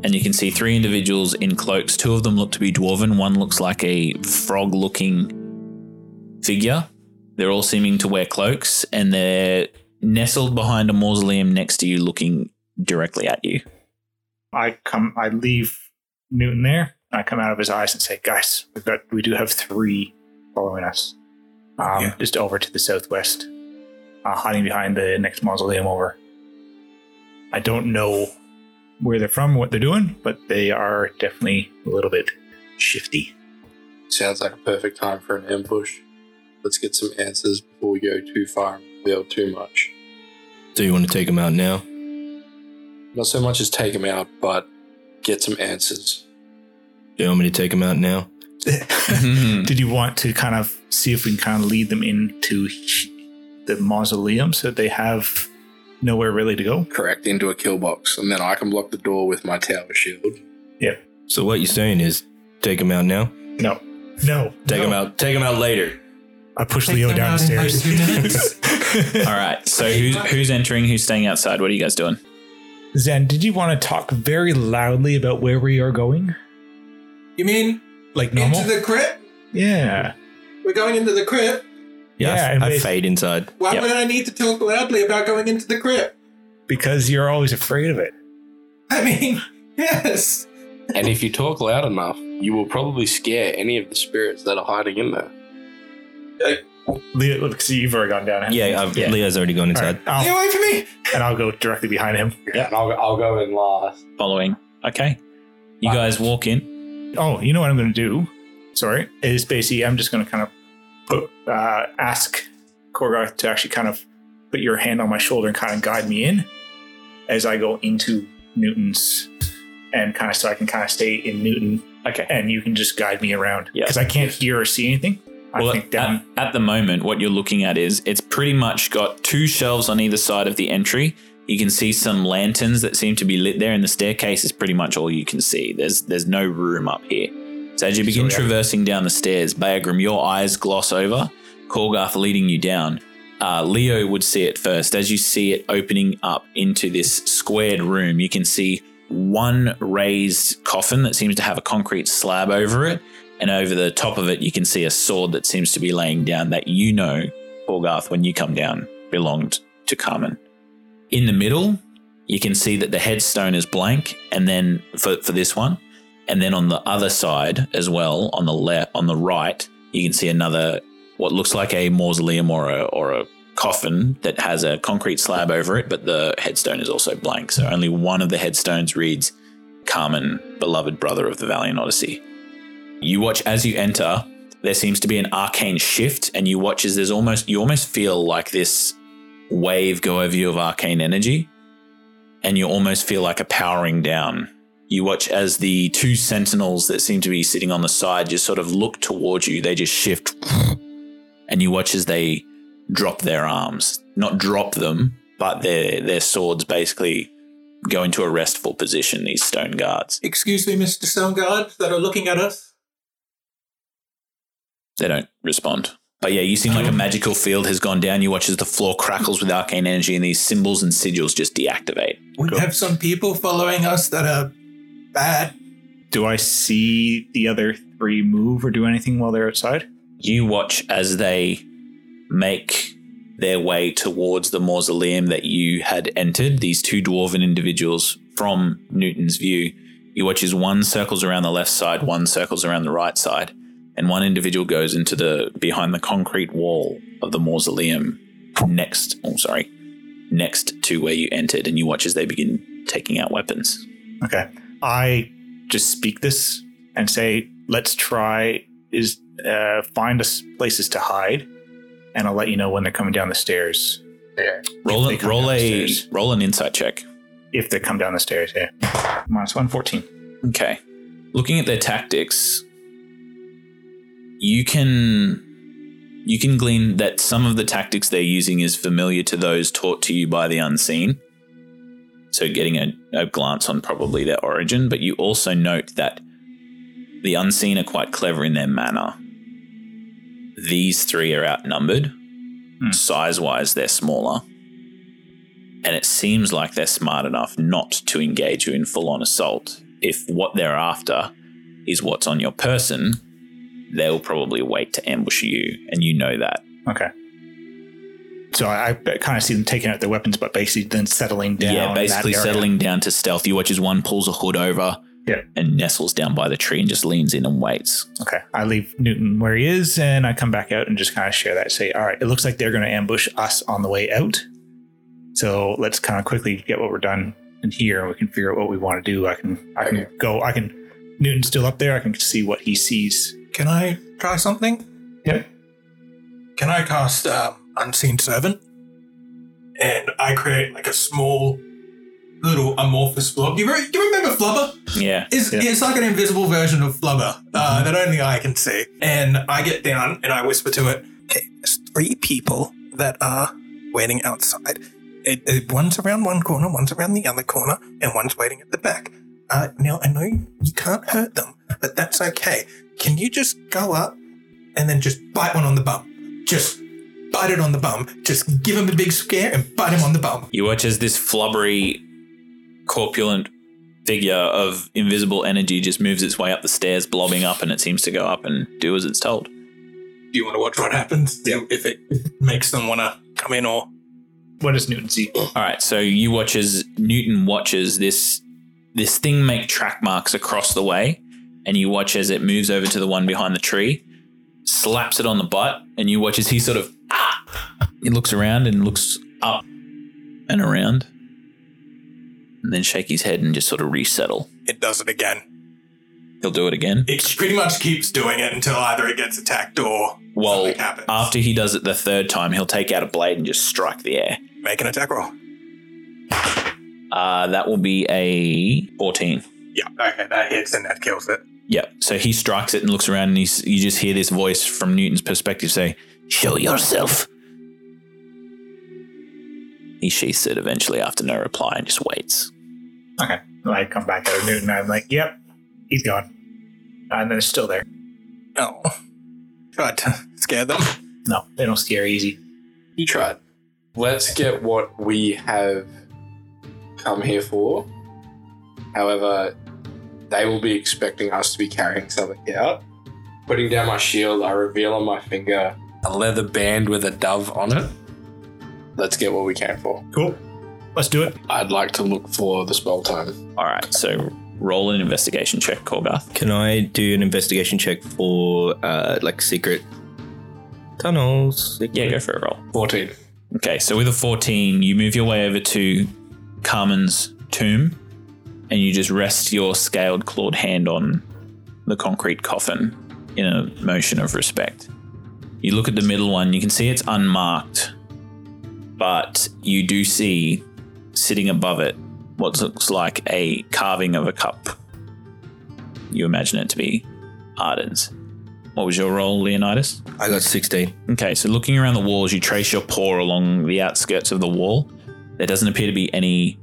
And you can see three individuals in cloaks. Two of them look to be dwarven. One looks like a frog looking figure. They're all seeming to wear cloaks, and they're nestled behind a mausoleum next to you, looking directly at you. I come. I leave Newton there. I come out of his eyes and say, "Guys, we've got. We do have three following us. Um, Yeah. just over to the southwest, uh, hiding behind the next mausoleum over. I don't know where they're from, what they're doing, but they are definitely a little bit shifty. Sounds like a perfect time for an ambush. Let's get some answers before we go too far and reveal too much. Do you want to take them out now? Not so much as take them out, but get some answers. Do you want me to take them out now? Mm-hmm. Did you want to kind of see if we can kind of lead them into the mausoleum so they have nowhere really to go? Correct, into a kill box, and then I can block the door with my tower shield. Yeah. So what you're saying is take them out now? No, no, Take no. him out. Take them out later. I push Take Leo them down the out in like two minutes. stairs. All right. So who's who's entering? Who's staying outside? What are you guys doing? Zen, did you want to talk very loudly about where we are going? You mean Like normal? into the crypt? yeah. We're going into the crypt. Yeah, Yeah, I, they- fade inside. Why Yep. would I need to talk loudly about going into the crypt? Because you're always afraid of it. I mean, yes. And if you talk loud enough, you will probably scare any of the spirits that are hiding in there. Leo, look, you've already gone down. Yeah, I've, Leo's already gone All inside. right, I'll- Stay away from me! and I'll go directly behind him. Yeah, and I'll, I'll go in last. Following. Okay. You guys walk in. Oh, you know what I'm going to do? Sorry, is basically I'm just going to kind of put uh, ask Korgarth to actually kind of put your hand on my shoulder and kind of guide me in as I go into Newton's, and kind of so I can kind of stay in Newton, Okay. and you can just guide me around Yeah. because I can't hear or see anything. I Well, at, at the moment, what you're looking at is it's pretty much got two shelves on either side of the entry. You can see some lanterns that seem to be lit there, and the staircase is pretty much all you can see. There's there's no room up here. So as you begin yeah. traversing down the stairs, Beagrim, your eyes gloss over, Korgarth leading you down. Uh, Leo would see it first. As you see it opening up into this squared room, you can see one raised coffin that seems to have a concrete slab over it. And over the top of it, you can see a sword that seems to be laying down that you know, Korgarth, when you come down, belonged to Carmen. In the middle, you can see that the headstone is blank, and then for, for this one, and then on the other side as well, on the left, on the right, you can see another what looks like a mausoleum or a or a coffin that has a concrete slab over it, but the headstone is also blank. So only one of the headstones reads Carmen, beloved brother of the Valiant Odyssey. You watch as you enter, there seems to be an arcane shift, and you watch as there's almost you almost feel like this wave go over you of arcane energy, and you almost feel like a powering down. You watch as the two sentinels that seem to be sitting on the side just sort of look towards you. They just shift, and you watch as they drop their arms. Not drop them, but their their swords basically go into a restful position. These stone guards. Excuse me, Mr. Stone Guard, that are looking at us. They don't respond. But yeah, you seem like a oh. magical field has gone down. You watch as the floor crackles with arcane energy, and these symbols and sigils just deactivate. We have some people following us that are bad. Do I see the other three move or do anything while they're outside? You watch as they make their way towards the mausoleum that you had entered. These two dwarven individuals from Newton's view. You watch as one circles around the left side, one circles around the right side, and one individual goes into the behind the concrete wall of the mausoleum next. Oh, sorry, next to where you entered, and you watch as they begin taking out weapons. Okay. I just speak this and say, let's try is uh, find us places to hide, and I'll let you know when they're coming down the stairs. yeah. Roll, they a, roll a downstairs. roll an insight check. If they come down the stairs, yeah. Minus 114 Okay. Looking at their tactics, you can you can glean that some of the tactics they're using is familiar to those taught to you by the unseen. So getting a, a glance on probably their origin, but you also note that the unseen are quite clever in their manner. These three are outnumbered. Hmm. Size wise, they're smaller. And it seems like they're smart enough not to engage you in full on assault. If what they're after is what's on your person, they'll probably wait to ambush you, and you know that. Okay. So I, I kind of see them taking out their weapons, but basically then settling down. yeah, basically settling down to stealth. You watch as one pulls a hood over Yeah. and nestles down by the tree and just leans in and waits. Okay. I leave Newton where he is and I come back out and just kind of share that. Say, all right, it looks like they're going to ambush us on the way out. So let's kind of quickly get what we're done in here and we can figure out what we want to do. I can, I can go, I can, Newton's still up there. I can see what he sees. Can I try something? Yep. Can I cast um, Unseen Servant? And I create like a small little amorphous blob. You, re- you remember Flubber? Yeah. It's, Yeah. it's like an invisible version of Flubber uh, that only I can see. And I get down and I whisper to it, okay, there's three people that are waiting outside. It, it- one's around one corner, one's around the other corner, and one's waiting at the back. Uh, now, I know you can't hurt them, but that's okay. Can you just go up and then just bite one on the bum? Just bite it on the bum. Just give him a big scare and bite him on the bum. You watch as this flubbery, corpulent figure of invisible energy just moves its way up the stairs, blobbing up, and it seems to go up and do as it's told. Do you want to watch what happens? If it makes them want to come in or What does Newton see? All right, so you watch as Newton watches this this thing make track marks across the way, and you watch as it moves over to the one behind the tree, slaps it on the butt, and you watch as he sort of ah, he looks around and looks up and around, and then shake his head and just sort of resettle. It does it again. He'll do it again. It pretty much keeps doing it until either it gets attacked or Well, happens. after he does it the third time, he'll take out a blade and just strike the air. Make an attack roll. Uh, that will be a 14. Yeah, okay, that hits and that kills it. Yep. So he strikes it and looks around, and he's, you just hear this voice from Newton's perspective say, Show yourself. He sheaths it eventually after no reply and just waits. Okay. I come back out of Newton. I'm like, yep, he's gone. And then it's still there. Oh. Tried to scare them. No, they don't scare easy. You tried. Let's get what we have come here for. However, they will be expecting us to be carrying something out. Putting down my shield, I reveal on my finger a leather band with a dove on it. Let's get what we can for. Cool. Let's do it. I'd like to look for the spell time. All right. So roll an investigation check, Korgarth. Can I do an investigation check for uh, like secret tunnels? Secret- Yeah, go for a roll. 14. Okay, so with a 14, you move your way over to Carmen's tomb and you just rest your scaled clawed hand on the concrete coffin in a motion of respect. You look at the middle one, you can see it's unmarked, but you do see sitting above it what looks like a carving of a cup. You imagine it to be Arden's. What was your role, Leonidas? I got 16. Okay, so looking around the walls, you trace your paw along the outskirts of the wall. There doesn't appear to be any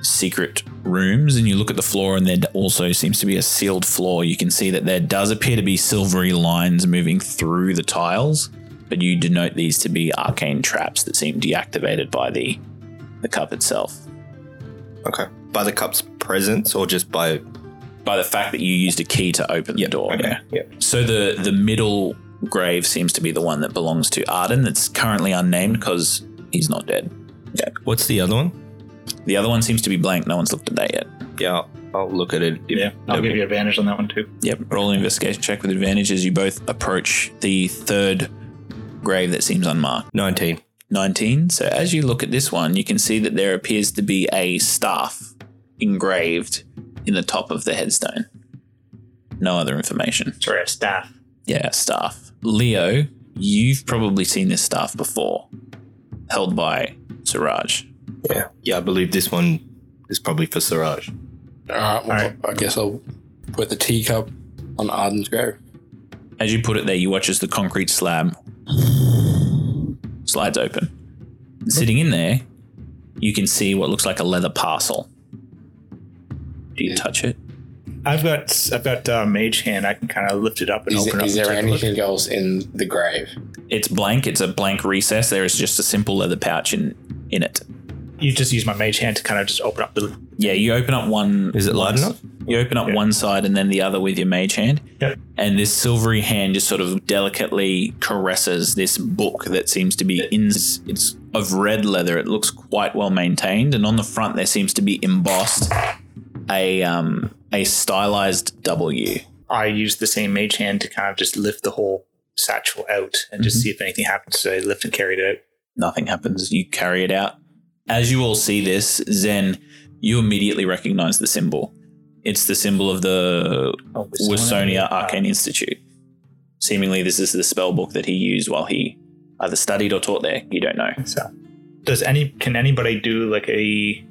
secret rooms, and you look at the floor, and there also seems to be a sealed floor. You can see that there does appear to be silvery lines moving through the tiles, but you denote these to be arcane traps that seem deactivated by the the cup itself. Okay. By the cup's presence or just by. By the fact that you used a key to open the door. Okay. Yeah. Yeah. So the the middle grave seems to be the one that belongs to Arden. That's currently unnamed because he's not dead. What's the other one? The other one seems to be blank. No one's looked at that yet. Yeah, I'll, I'll look at it. if- Yeah, I'll give you advantage on that one too. Yep. Roll an investigation check with advantage as you both approach the third grave that seems unmarked. 19. 19. So as you look at this one, you can see that there appears to be a staff engraved in the top of the headstone. No other information. Sorry, a staff. Yeah, staff. Leo, you've probably seen this staff before, held by Siraj. Yeah. Yeah, I believe this one is probably for Siraj. Alright, well, Alright. I guess I'll put the teacup on Arden's grave. As you put it there, you watch as the concrete slab slides open. Sitting in there, you can see what looks like a leather parcel. Do you touch it? I've got I've got uh, mage hand. I can kind of lift it up and Is, open it up. is there a look. anything else in the grave? It's blank. It's a blank recess. There is just a simple leather pouch in in it. You just use my mage hand to kind of just open up the. Yeah, you open up one. Is it light enough? You open up Yeah. one side and then the other with your mage hand. Yep. and this silvery hand just sort of delicately caresses this book that seems to be in it's of red leather it looks quite well maintained and on the front there seems to be embossed a um a stylized w I use the same mage hand to kind of just lift the whole satchel out and just mhm. see if anything happens. So I lift and carry it out. nothing happens you carry it out as you all see this zen you immediately recognize the symbol it's the symbol of the Oh, Wisonia Arcane Institute. Seemingly, this is the spell book that he used while he either studied or taught there. You don't know. So, does any can anybody do like a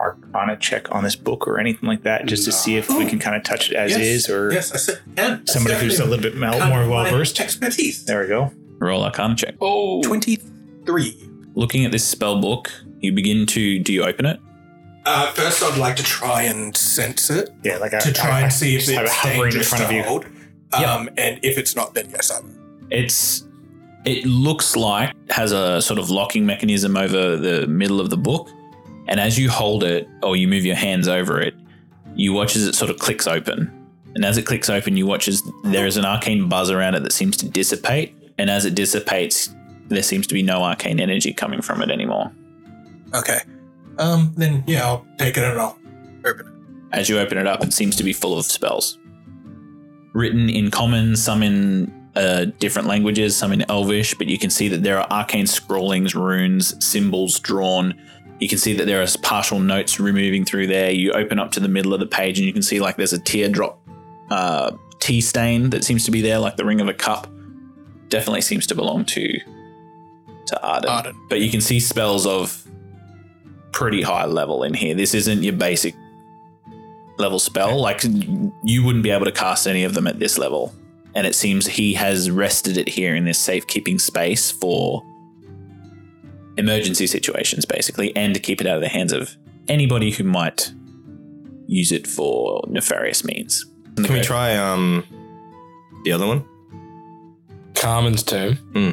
arcana check on this book or anything like that, just to see if we can kind of touch it as yes. is, or yes, I said can. somebody who's a little bit mel- more well versed? Expertise. There we go. Roll Arcana check. Oh, 23. Looking at this spell book, you begin to. Do you open it? Uh, first, I'd like to try and sense it Yeah, like I, to try I- I and see if just have it it's hovering in dangerous front to of you. hold. Um, And if it's not, then yes, I will. It's. It looks like has a sort of locking mechanism over the middle of the book, and as you hold it or you move your hands over it, you watch as it sort of clicks open. And as it clicks open, you watch as there is an arcane buzz around it that seems to dissipate. And as it dissipates, there seems to be no arcane energy coming from it anymore. Okay. Um, then yeah, I'll take it and I'll open it. As you open it up, it seems to be full of spells. written in common, some in uh, different languages, some in Elvish, but you can see that there are arcane scrawlings, runes, symbols drawn. You can see that there are partial notes removing through there. You open up to the middle of the page and you can see like there's a teardrop uh, tea stain that seems to be there, like the ring of a cup. Definitely seems to belong to to Arden. Arden. But you can see spells of pretty high level in here. This isn't your basic level spell. Like you wouldn't be able to cast any of them at this level. And it seems he has rested it here in this safekeeping space for emergency situations, basically, and to keep it out of the hands of anybody who might use it for nefarious means. Can we try um the other one? Carmen's tomb. Hmm.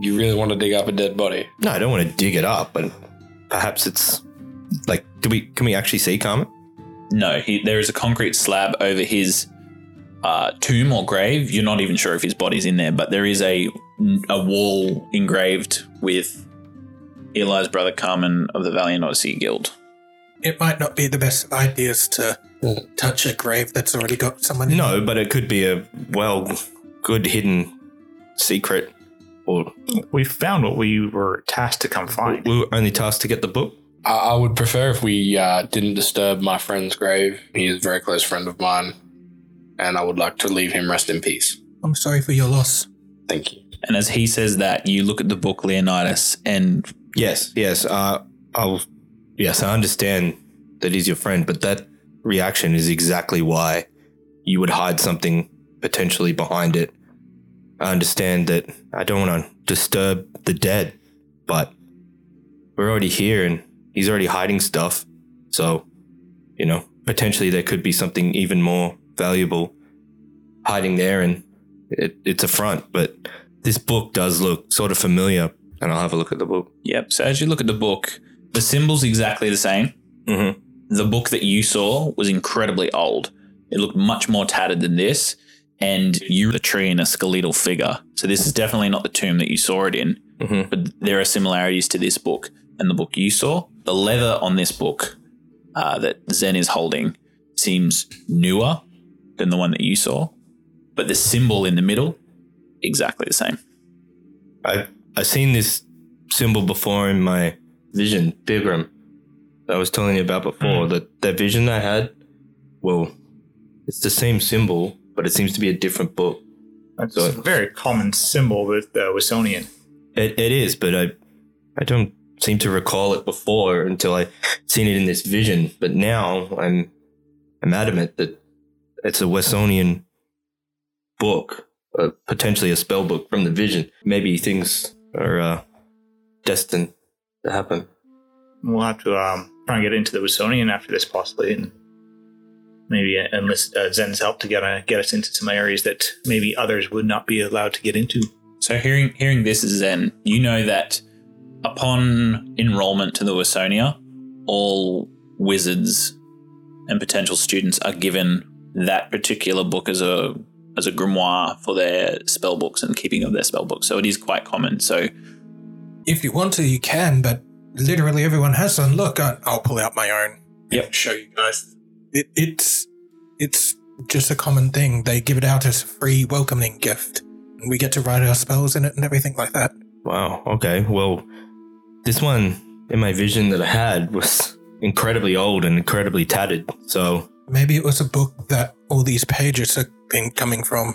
You really want to dig up a dead body? No, I don't want to dig it up, but perhaps it's like do we can we actually see Carmen? No, he, there is a concrete slab over his uh, tomb or grave. You're not even sure if his body's in there, but there is a a wall engraved with Eli's brother Carmen of the Valiant Odyssey Guild. It might not be the best of ideas to touch a grave that's already got someone in No, but it could be a well good hidden secret or We found what we were tasked to come find. we were only tasked to get the book. I, I would prefer if we uh, didn't disturb my friend's grave. He is a very close friend of mine, and I would like to leave him rest in peace. I'm sorry for your loss. Thank you. And as he says that, you look at the book Leonidas, and Yes, yes. Uh, I'll. Yes, I understand that he's your friend, but that reaction is exactly why you would hide something potentially behind it. I understand that I don't want to disturb the dead, but we're already here and he's already hiding stuff. So, you know, potentially there could be something even more valuable hiding there, and it, it's a front. But this book does look sort of familiar, and I'll have a look at the book. yep. So as you look at the book, the symbol's exactly the same. Mm-hmm. the book that you saw was incredibly old. It looked much more tattered than this, and you the tree and a skeletal figure. So this is definitely not the tomb that you saw it in, Mhm. but there are similarities to this book and the book you saw. The leather on this book uh, that Zen is holding seems newer than the one that you saw, but the symbol in the middle exactly the same. I I've seen this symbol before in my vision, Pilgrim. That I was telling you about before. That that vision I had, well, it's the same symbol, but it seems to be a different book. That's So- a very common symbol with uh, Wisonian. It it is, but I I don't seem to recall it before until I seen it in this vision. But now I'm I'm adamant that it's a Wessonian book, uh, potentially a spell book from the vision. Maybe things are uh, destined to happen. We'll have to um, try and get into the Wisonian after this, possibly, and maybe enlist uh, Zen's help to get, uh, get us into some areas that maybe others would not be allowed to get into. So hearing hearing this Zen, you know that upon enrollment to the Wasonia, all wizards and potential students are given that particular book as a as a grimoire for their spell books and keeping of their spell books. So it is quite common. So If you want to, you can, but literally everyone has one. Look, I, I'll pull out my own. Yep. and Show you guys. It, it's it's just a common thing. They give it out as a free welcoming gift, and we get to write our spells in it and everything like that. Wow. Okay. Well, this one in my vision that I had was incredibly old and incredibly tattered. So Maybe it was a book that all these pages have been coming from.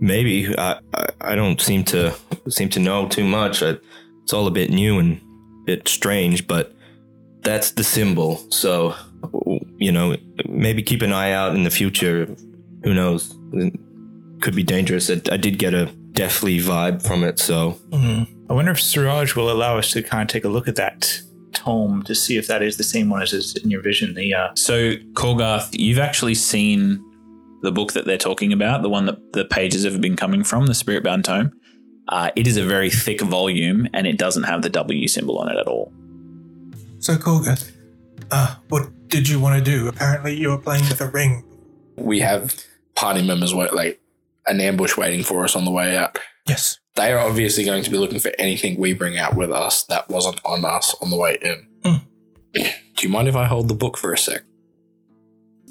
maybe I, I I don't seem to seem to know too much. I, it's all a bit new and a bit strange, but that's the symbol. So you know, maybe keep an eye out in the future. Who knows? It could be dangerous. I, I did get a deathly vibe from it. So Mm. I wonder if Siraj will allow us to kind of take a look at that tome to see if that is the same one as is in your vision. The uh, so Korgarth, you've actually seen the book that they're talking about, the one that the pages have been coming from, the Spirit Bound Tome. Uh, it is a very thick volume and it doesn't have the W symbol on it at all. So, Kolga, uh, what did you want to do? Apparently, you were playing with a ring. We have party members like an ambush waiting for us on the way out. Yes. They are obviously going to be looking for anything we bring out with us that wasn't on us on the way in. Hmm. Do you mind if I hold the book for a sec?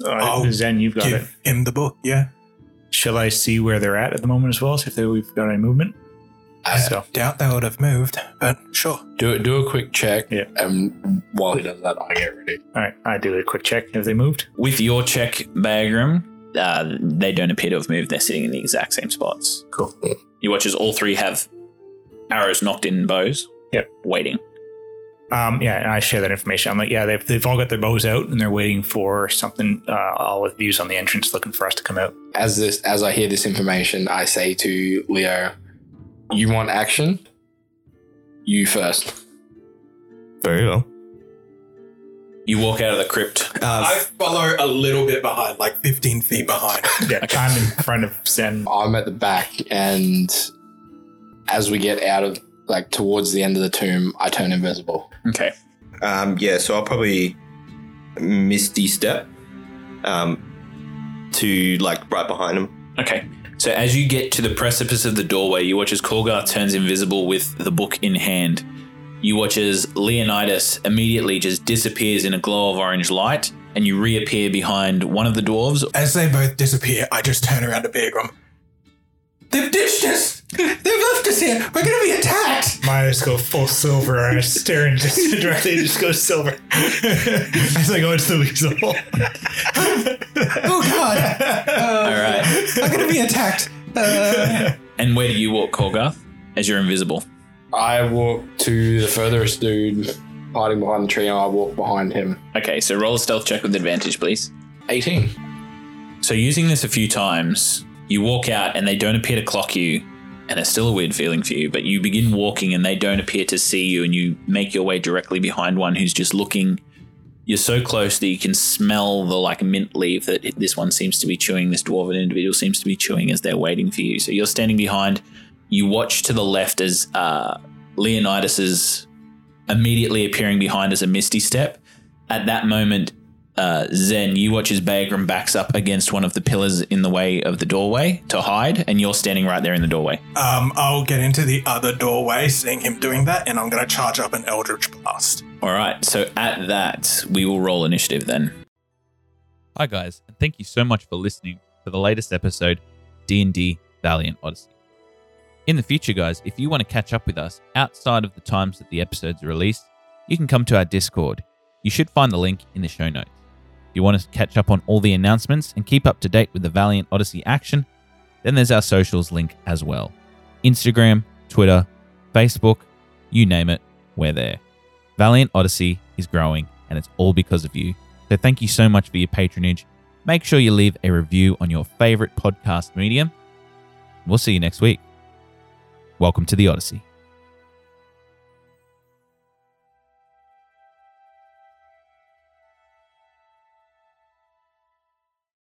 Uh, I'll Zen, you've got it. Give him the book. Yeah. Shall I see where they're at at the moment as well? See if they, we've got any movement. I so. Doubt they would have moved, but sure. Do do a quick check. Yeah. And while he does that, I get ready. all right, I do a quick check. Have they moved? With your check, Beagrim, uh, they don't appear to have moved. They're sitting in the exact same spots. Cool. You watch as all three have arrows knocked in bows. Yep. Waiting. Um, yeah, and I share that information. I'm like, yeah, they've, they've all got their bows out and they're waiting for something, uh, all with views on the entrance, looking for us to come out. As this, as I hear this information, I say to Leo, "You want action? You first. Very well. You walk out of the crypt. Uh, I follow a little bit behind, like 15 feet behind. Yeah, I'm in front of Zen. I'm at the back, and as we get out of like towards the end of the tomb, I turn invisible. Okay. Um, yeah, so I'll probably misty step um, to like right behind him. Okay. So as you get to the precipice of the doorway, you watch as Kolgar turns invisible with the book in hand. You watch as Leonidas immediately just disappears in a glow of orange light, and you reappear behind one of the dwarves. As they both disappear, I just turn around to Beagrim. They've ditched us! They've left us here! We're gonna be attacked! My eyes go full silver and I stare and just directly just go silver as I go into the weasel. Oh god! All right. I'm gonna be attacked! Uh, And where do you walk, Kolgar? As you're invisible. I walk to the furthest dude hiding behind the tree, and I walk behind him. Okay, so roll a stealth check with advantage, please. 18. So using this a few times, you walk out and they don't appear to clock you, and it's still a weird feeling for you, but you begin walking and they don't appear to see you, and you make your way directly behind one who's just looking. You're so close that you can smell the like mint leaf that this one seems to be chewing, this dwarven individual seems to be chewing as they're waiting for you. So you're standing behind. You watch to the left as uh, Leonidas is immediately appearing behind as a misty step. At that moment, uh, Zen, you watch as Beagrim backs up against one of the pillars in the way of the doorway to hide, and you're standing right there in the doorway. um, I'll get into the other doorway, seeing him doing that, and I'm gonna charge up an Eldritch Blast. All right, so at that, we will roll initiative then. Hi guys, and thank you so much for listening to the latest episode D&D Valiant Odyssey. In the future guys, if you want to catch up with us outside of the times that the episodes are released, you can come to our Discord. You should find the link in the show notes. If you want to catch up on all the announcements and keep up to date with the Valiant Odyssey action, then there's our socials link as well. Instagram, Twitter, Facebook, you name it, we're there. Valiant Odyssey is growing, and it's all because of you. So thank you so much for your patronage. Make sure you leave a review on your favorite podcast medium. We'll see you next week. Welcome to the Odyssey.